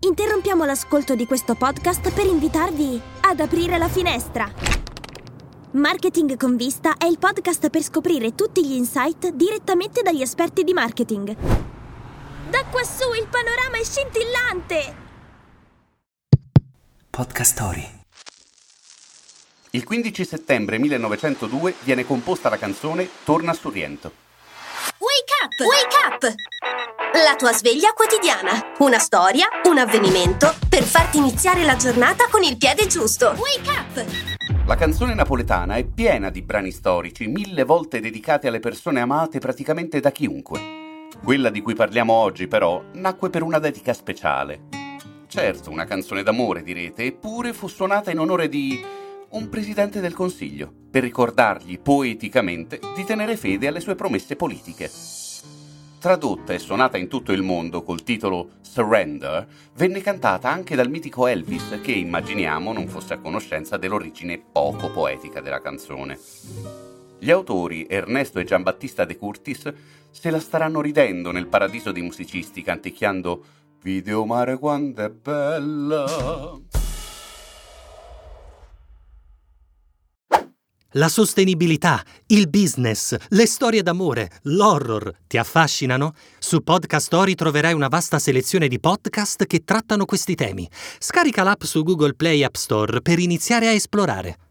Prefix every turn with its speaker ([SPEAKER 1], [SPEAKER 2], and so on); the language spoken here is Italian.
[SPEAKER 1] Interrompiamo l'ascolto di questo podcast per invitarvi ad aprire la finestra. Marketing con vista è il podcast per scoprire tutti gli insight direttamente dagli esperti di marketing. Da quassù il panorama è scintillante!
[SPEAKER 2] Podcast Story.
[SPEAKER 3] Il 15 settembre 1902 viene composta la canzone Torna su Riento.
[SPEAKER 4] Wake up! Wake up! La tua sveglia quotidiana. Una storia, un avvenimento per farti iniziare la giornata con il piede giusto. Wake up!
[SPEAKER 3] La canzone napoletana è piena di brani storici, mille volte dedicati alle persone amate praticamente da chiunque. Quella di cui parliamo oggi, però, nacque per una dedica speciale. Certo, una canzone d'amore, direte, eppure fu suonata in onore di un presidente del Consiglio, per ricordargli poeticamente di tenere fede alle sue promesse politiche. Tradotta e suonata in tutto il mondo col titolo Surrender, venne cantata anche dal mitico Elvis, che immaginiamo non fosse a conoscenza dell'origine poco poetica della canzone. Gli autori, Ernesto e Giambattista De Curtis, se la staranno ridendo nel paradiso dei musicisti canticchiando Video mare quanto è bella.
[SPEAKER 2] La sostenibilità, il business, le storie d'amore, l'horror ti affascinano? Su Podcast Story troverai una vasta selezione di podcast che trattano questi temi. Scarica l'app su Google Play App Store per iniziare a esplorare.